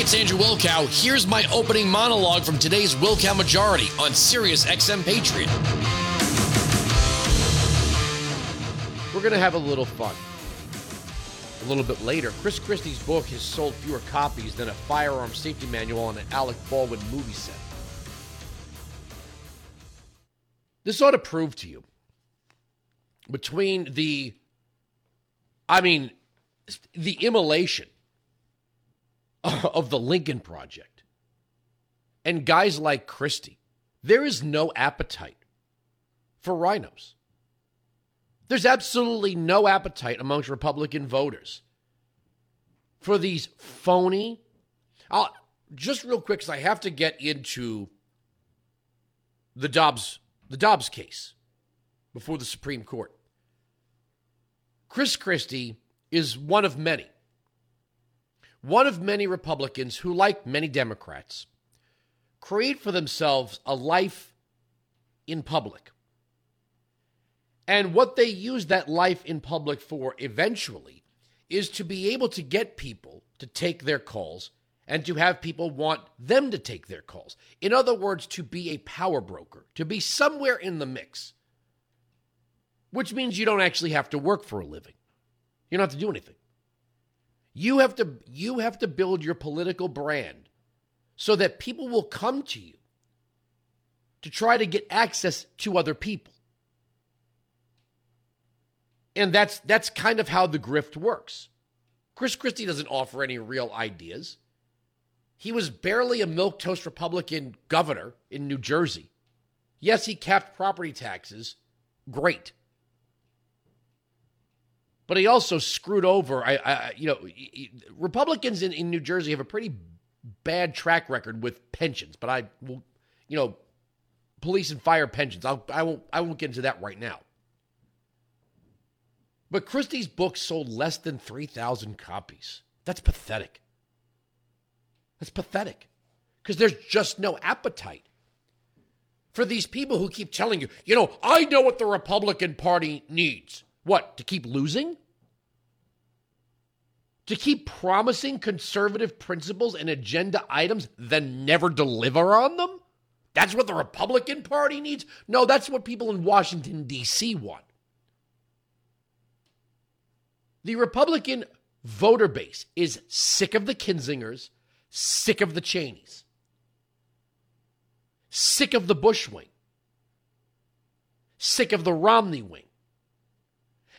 It's Andrew Wilkow. Here's my opening monologue from today's Wilkow Majority on Sirius XM Patriot. We're going to have a little fun. A little bit later, Chris Christie's book has sold fewer copies than a firearm safety manual on an Alec Baldwin movie set. This ought to prove to you between the, I mean, the immolation of the Lincoln Project and guys like Christie, there is no appetite for rhinos. There's absolutely no appetite amongst Republican voters for these phony. I'll, just real quick, because I have to get into the Dobbs the Dobbs case before the Supreme Court. Chris Christie is one of many one of many Republicans who, like many Democrats, create for themselves a life in public. And what they use that life in public for eventually is to be able to get people to take their calls and to have people want them to take their calls. In other words, to be a power broker, to be somewhere in the mix, which means you don't actually have to work for a living. You don't have to do anything. You have to you have to build your political brand so that people will come to you to try to get access to other people. And that's that's kind of how the grift works. Chris Christie doesn't offer any real ideas. He was barely a milquetoast Republican governor in New Jersey. Yes, he capped property taxes. Great but he also screwed over. I, I you know, Republicans in, in New Jersey have a pretty bad track record with pensions, but I will, you know, police and fire pensions. I'll, I won't, I won't get into that right now. But Christie's book sold less than 3,000 copies. That's pathetic. That's pathetic because there's just no appetite for these people who keep telling you, you know, I know what the Republican Party needs. What, to keep losing? To keep promising conservative principles and agenda items, then never deliver on them? That's what the Republican Party needs? No, that's what people in Washington, D.C. want. The Republican voter base is sick of the Kinzingers, sick of the Cheneys, sick of the Bush wing, sick of the Romney wing.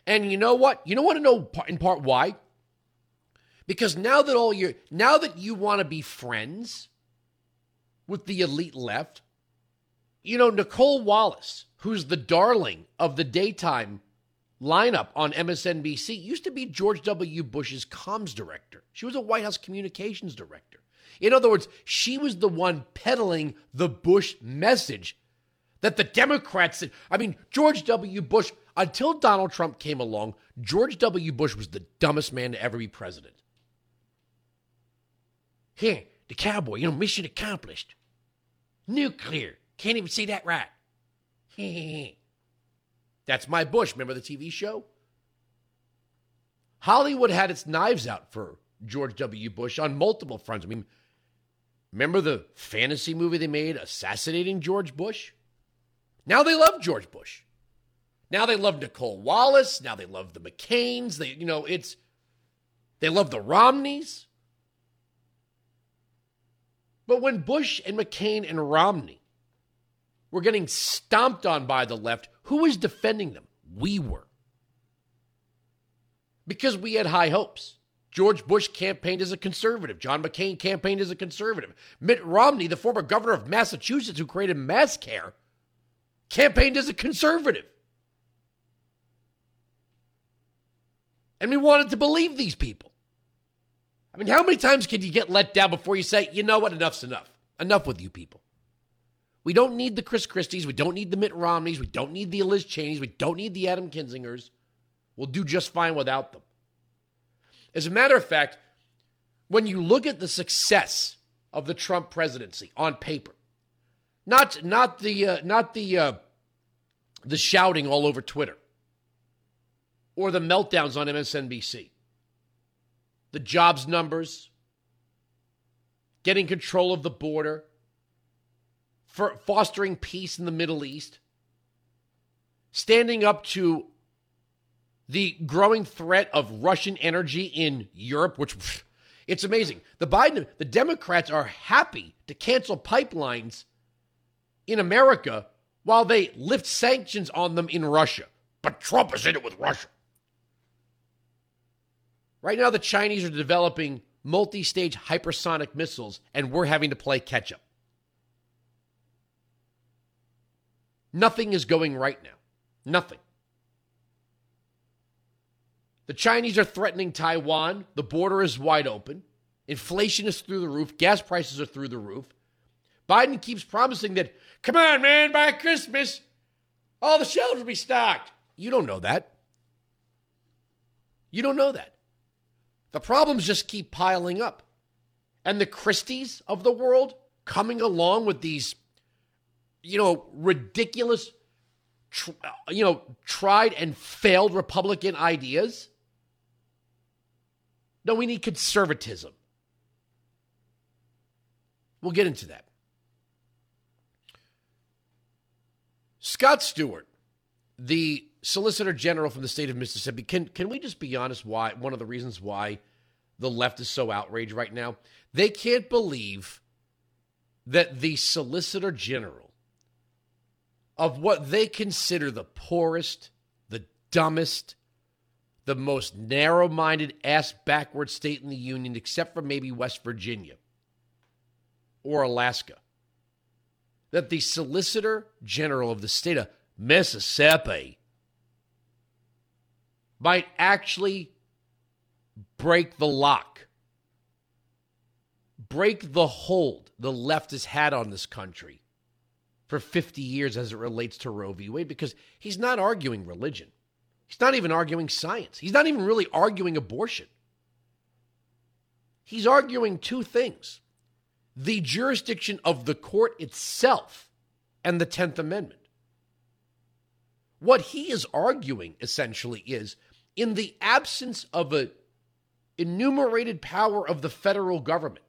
And you know what? You don't want to know in part why? Because now that all you now that you want to be friends with the elite left, you know Nicole Wallace, who's the darling of the daytime lineup on MSNBC, used to be George W. Bush's comms director. She was a White House communications director. In other words, she was the one peddling the Bush message that the Democrats, I mean, George W. Bush until Donald Trump came along, George W. Bush was the dumbest man to ever be president. Here, the cowboy, you know, mission accomplished. Nuclear. Can't even see that right. That's my Bush. Remember the TV show? Hollywood had its knives out for George W. Bush on multiple fronts. I mean, remember the fantasy movie they made, Assassinating George Bush? Now they love George Bush. Now they love Nicole Wallace. Now they love the McCains. They, you know, it's they love the Romneys. But when Bush and McCain and Romney were getting stomped on by the left, who was defending them? We were. Because we had high hopes. George Bush campaigned as a conservative. John McCain campaigned as a conservative. Mitt Romney, the former governor of Massachusetts who created mass care, campaigned as a conservative. And we wanted to believe these people. I mean, how many times can you get let down before you say, you know what, enough's enough? Enough with you people. We don't need the Chris Christies. We don't need the Mitt Romneys. We don't need the Liz Cheneys. We don't need the Adam Kinzingers. We'll do just fine without them. As a matter of fact, when you look at the success of the Trump presidency on paper, not not the uh, not the uh, the shouting all over Twitter, or the meltdowns on MSNBC. The jobs numbers, getting control of the border, for fostering peace in the Middle East, standing up to the growing threat of Russian energy in Europe, which it's amazing. The Biden, the Democrats are happy to cancel pipelines in America while they lift sanctions on them in Russia. But Trump is in it with Russia. Right now, the Chinese are developing multi stage hypersonic missiles, and we're having to play catch up. Nothing is going right now. Nothing. The Chinese are threatening Taiwan. The border is wide open. Inflation is through the roof. Gas prices are through the roof. Biden keeps promising that, come on, man, by Christmas, all the shelves will be stocked. You don't know that. You don't know that. The problems just keep piling up. And the Christies of the world coming along with these, you know, ridiculous, tr- uh, you know, tried and failed Republican ideas no, we need conservatism. We'll get into that. Scott Stewart, the Solicitor General from the state of Mississippi, can can we just be honest why one of the reasons why the left is so outraged right now? They can't believe that the Solicitor General of what they consider the poorest, the dumbest, the most narrow minded, ass backward state in the Union, except for maybe West Virginia or Alaska. That the Solicitor General of the state of Mississippi might actually break the lock, break the hold the left has had on this country for 50 years as it relates to Roe v. Wade, because he's not arguing religion. He's not even arguing science. He's not even really arguing abortion. He's arguing two things the jurisdiction of the court itself and the 10th Amendment. What he is arguing essentially is in the absence of a enumerated power of the federal government,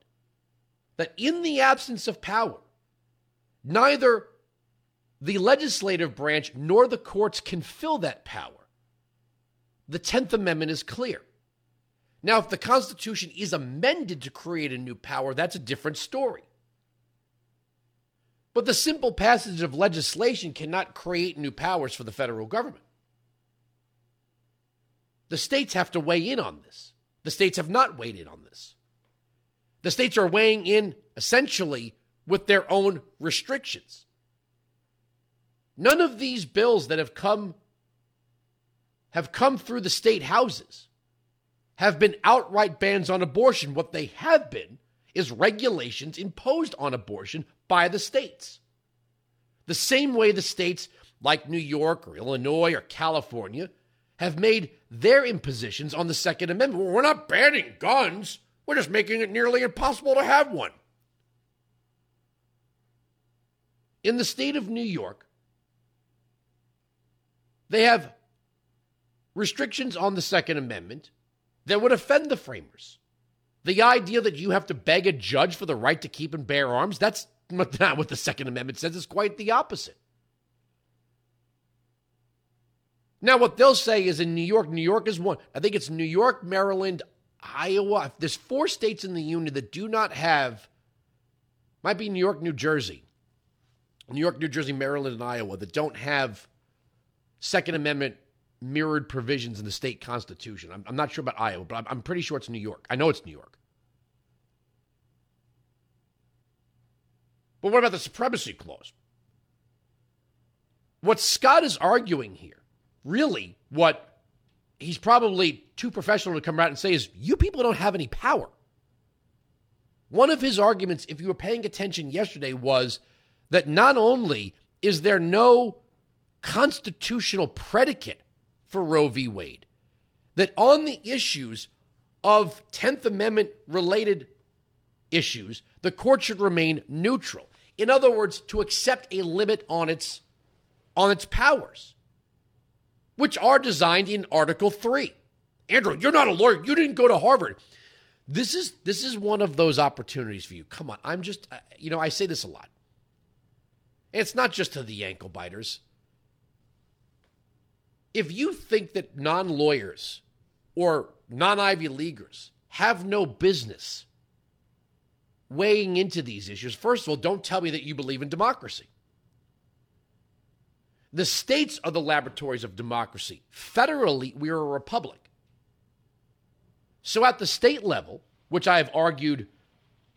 that in the absence of power, neither the legislative branch nor the courts can fill that power the 10th Amendment is clear. Now, if the Constitution is amended to create a new power, that's a different story. But the simple passage of legislation cannot create new powers for the federal government. The states have to weigh in on this. The states have not weighed in on this. The states are weighing in essentially with their own restrictions. None of these bills that have come have come through the state houses have been outright bans on abortion. What they have been is regulations imposed on abortion by the states. The same way the states like New York or Illinois or California have made their impositions on the Second Amendment. We're not banning guns, we're just making it nearly impossible to have one. In the state of New York, they have restrictions on the Second Amendment that would offend the framers. The idea that you have to beg a judge for the right to keep and bear arms, that's not what the Second Amendment says. It's quite the opposite. Now, what they'll say is in New York, New York is one. I think it's New York, Maryland, Iowa. There's four states in the union that do not have, might be New York, New Jersey, New York, New Jersey, Maryland, and Iowa that don't have Second Amendment mirrored provisions in the state constitution. I'm, I'm not sure about Iowa, but I'm, I'm pretty sure it's New York. I know it's New York. But what about the supremacy clause? What Scott is arguing here, really, what he's probably too professional to come out and say is you people don't have any power. One of his arguments, if you were paying attention yesterday, was that not only is there no constitutional predicate for Roe v. Wade. That on the issues of 10th Amendment related issues, the court should remain neutral. In other words, to accept a limit on its on its powers, which are designed in Article 3. Andrew, you're not a lawyer. You didn't go to Harvard. This is this is one of those opportunities for you. Come on, I'm just uh, you know I say this a lot. It's not just to the ankle biters. If you think that non-lawyers or non-Ivy leaguers have no business weighing into these issues, first of all, don't tell me that you believe in democracy. The states are the laboratories of democracy. Federally, we are a republic. So at the state level, which I have argued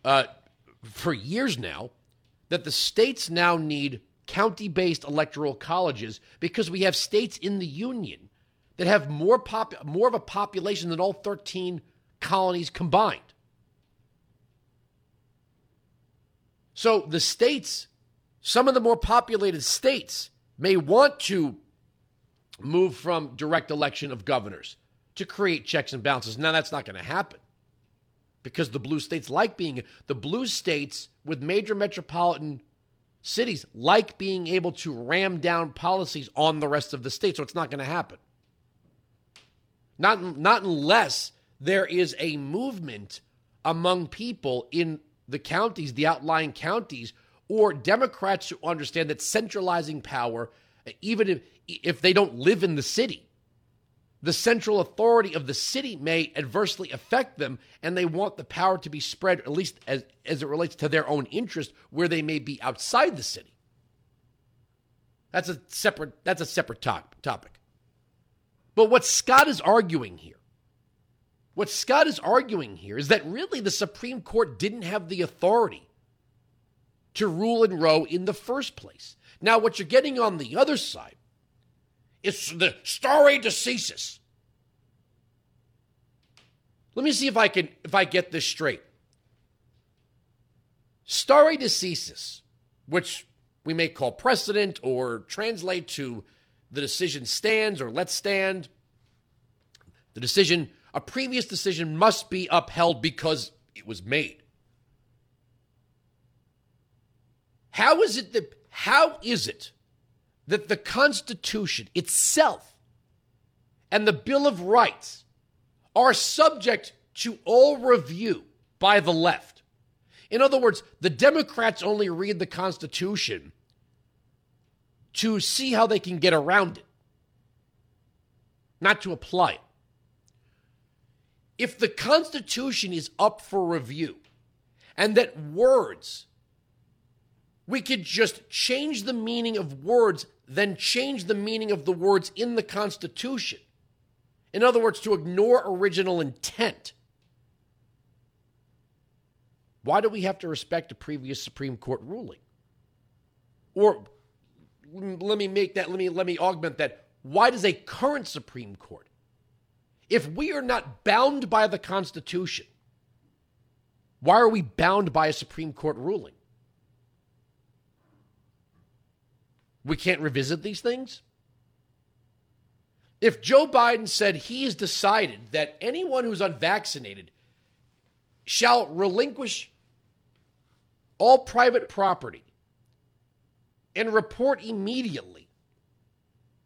uh, for years now, that the states now need county based electoral colleges because we have states in the union that have more, pop- more of a population than all 13 colonies combined. So the states, some of the more populated states, may want to move from direct election of governors to create checks and balances. Now, that's not going to happen because the blue states like being, the blue states with major metropolitan cities like being able to ram down policies on the rest of the state. So it's not going to happen. Not, not unless there is a movement among people in the counties, the outlying counties, or Democrats who understand that centralizing power, even if, if they don't live in the city, the central authority of the city may adversely affect them, and they want the power to be spread, at least as, as it relates to their own interest, where they may be outside the city. That's a separate, that's a separate top, topic. But what Scott is arguing here, what Scott is arguing here is that really the Supreme Court didn't have the authority to rule and Roe in the first place. Now, what you're getting on the other side is the stare decisis. Let me see if I can if I get this straight. Stare decisis, which we may call precedent or translate to the decision stands or let stand. The decision, a previous decision must be upheld because it was made. How is it that how is it that the Constitution itself and the Bill of Rights are subject to all review by the left? In other words, the Democrats only read the Constitution to see how they can get around it, not to apply it. If the Constitution is up for review and that words we could just change the meaning of words, then change the meaning of the words in the Constitution. In other words, to ignore original intent. Why do we have to respect a previous Supreme Court ruling? Or let me make that, let me let me augment that. Why does a current Supreme Court, if we are not bound by the Constitution, why are we bound by a Supreme Court ruling? We can't revisit these things? If Joe Biden said he has decided that anyone who's unvaccinated shall relinquish all private property and report immediately,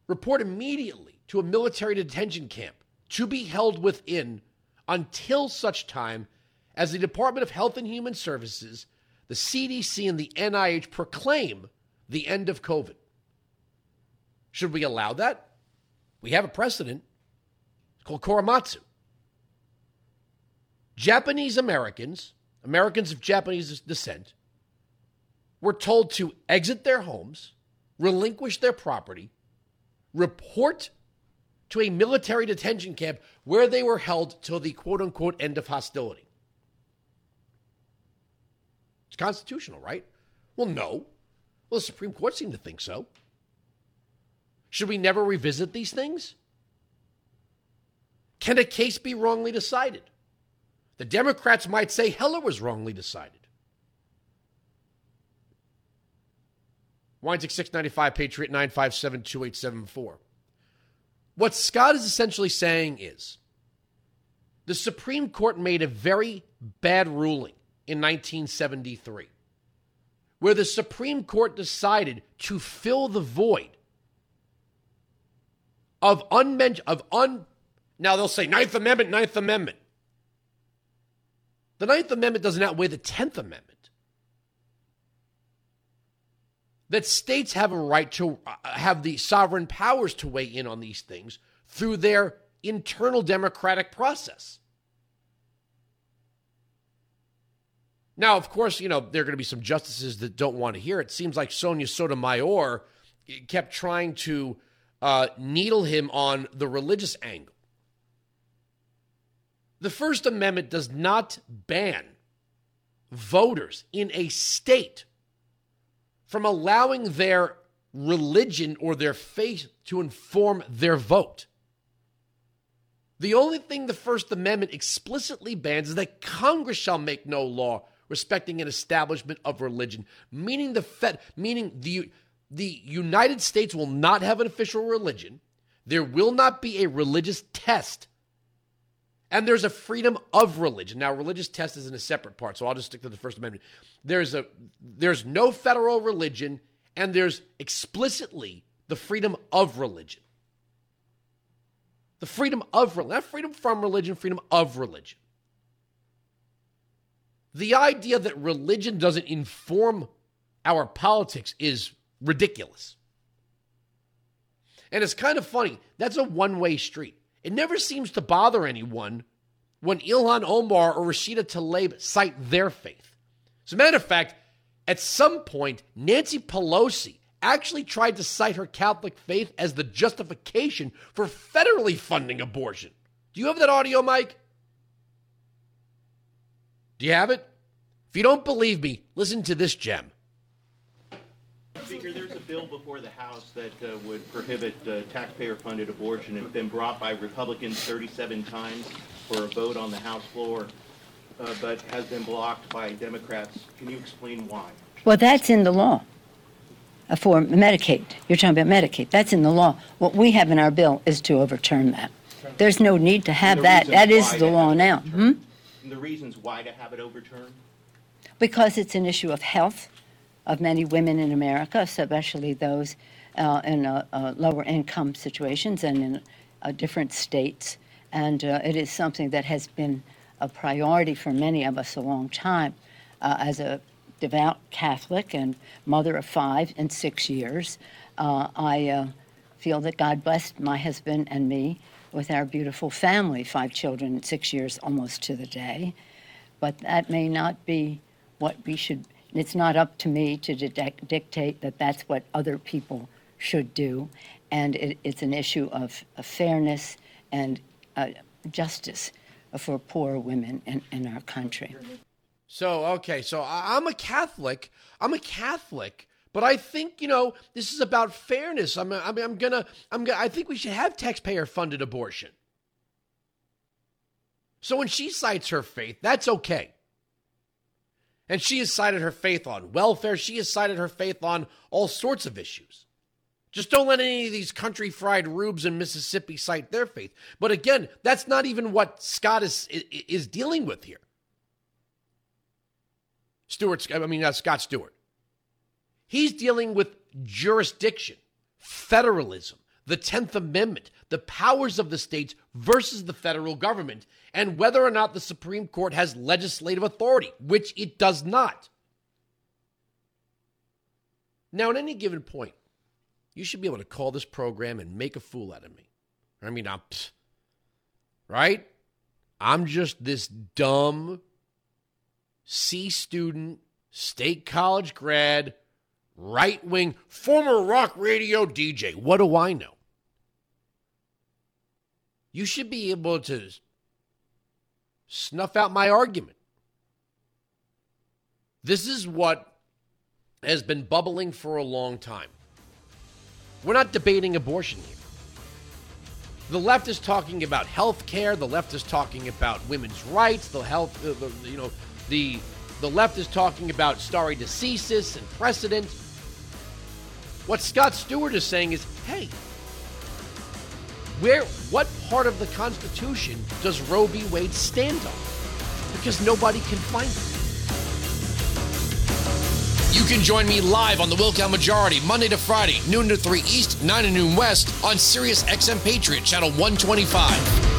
report immediately to a military detention camp to be held within until such time as the Department of Health and Human Services, the CDC, and the NIH proclaim the end of COVID. Should we allow that? We have a precedent. It's called Korematsu. Japanese Americans, Americans of Japanese descent, were told to exit their homes, relinquish their property, report to a military detention camp where they were held till the quote unquote end of hostility. It's constitutional, right? Well, no. Well, the Supreme Court seemed to think so. Should we never revisit these things? Can a case be wrongly decided? The Democrats might say Heller was wrongly decided. Weinzig 695, Patriot 957 2874. What Scott is essentially saying is the Supreme Court made a very bad ruling in 1973 where the Supreme Court decided to fill the void of unmentioned of un now they'll say Ninth Amendment, Ninth Amendment. The Ninth Amendment doesn't outweigh the Tenth Amendment. That states have a right to uh, have the sovereign powers to weigh in on these things through their internal democratic process. Now, of course, you know, there are going to be some justices that don't want to hear it. Seems like Sonia Sotomayor kept trying to uh, needle him on the religious angle. The First Amendment does not ban voters in a state from allowing their religion or their faith to inform their vote. The only thing the First Amendment explicitly bans is that Congress shall make no law respecting an establishment of religion, meaning the Fed, meaning the the United States will not have an official religion. There will not be a religious test. And there's a freedom of religion. Now, religious test is in a separate part, so I'll just stick to the First Amendment. There's a there's no federal religion, and there's explicitly the freedom of religion. The freedom of religion, not freedom from religion, freedom of religion. The idea that religion doesn't inform our politics is ridiculous. And it's kind of funny. That's a one way street. It never seems to bother anyone when Ilhan Omar or Rashida Tlaib cite their faith. As a matter of fact, at some point, Nancy Pelosi actually tried to cite her Catholic faith as the justification for federally funding abortion. Do you have that audio, Mike? Do you have it? If you don't believe me, listen to this gem. Speaker, there's a bill before the House that uh, would prohibit uh, taxpayer-funded abortion. It's been brought by Republicans 37 times for a vote on the House floor, uh, but has been blocked by Democrats. Can you explain why? Well, that's in the law uh, for Medicaid. You're talking about Medicaid. That's in the law. What we have in our bill is to overturn that. There's no need to have The that. reasons That is why the to law have it now. overturned. Hmm? And the reasons why to have it overturned? Because it's an issue of health of many women in America, especially those uh, in lower income situations and in uh, different states. And uh, it is something that has been a priority for many of us a long time. Uh, as a devout Catholic and mother of five in six years, I feel that God blessed my husband and me with our beautiful family, five children in six years almost to the day. But that may not be what we should, it's not up to me to dic- dictate that that's what other people should do. And it, it's an issue of, of fairness and uh, justice for poor women in, in our country. So, okay, so I'm a Catholic. I'm a Catholic, but I think, you know, this is about fairness. I'm, I'm, I'm gonna, I'm gonna, I think we should have taxpayer funded abortion. So when she cites her faith, that's okay. And she has cited her faith on welfare. She has cited her faith on all sorts of issues. Just don't let any of these country fried rubes in Mississippi cite their faith. But again, that's not even what Scott is is dealing with here. Stewart, I mean, uh, Scott Stewart. He's dealing with jurisdiction, federalism, the 10th Amendment, the powers of the states versus the federal government, and whether or not the Supreme Court has legislative authority, which it does not. Now, at any given point, you should be able to call this program and make a fool out of me. I mean, I'm, pfft, right? I'm just this dumb C student, state college grad, right wing, former rock radio DJ. What do I know? You should be able to snuff out my argument. This is what has been bubbling for a long time. We're not debating abortion here. The left is talking about health care. The left is talking about women's rights. The health, uh, the, you know, the the left is talking about stare decisis and precedent. What Scott Stewart is saying is, hey, where what part of the Constitution does Roe v. Wade stand on? Because nobody can find it. You can join me live on the Wilkow Majority Monday to Friday, noon to 3 East, 9 to noon West on Sirius XM Patriot Channel 125.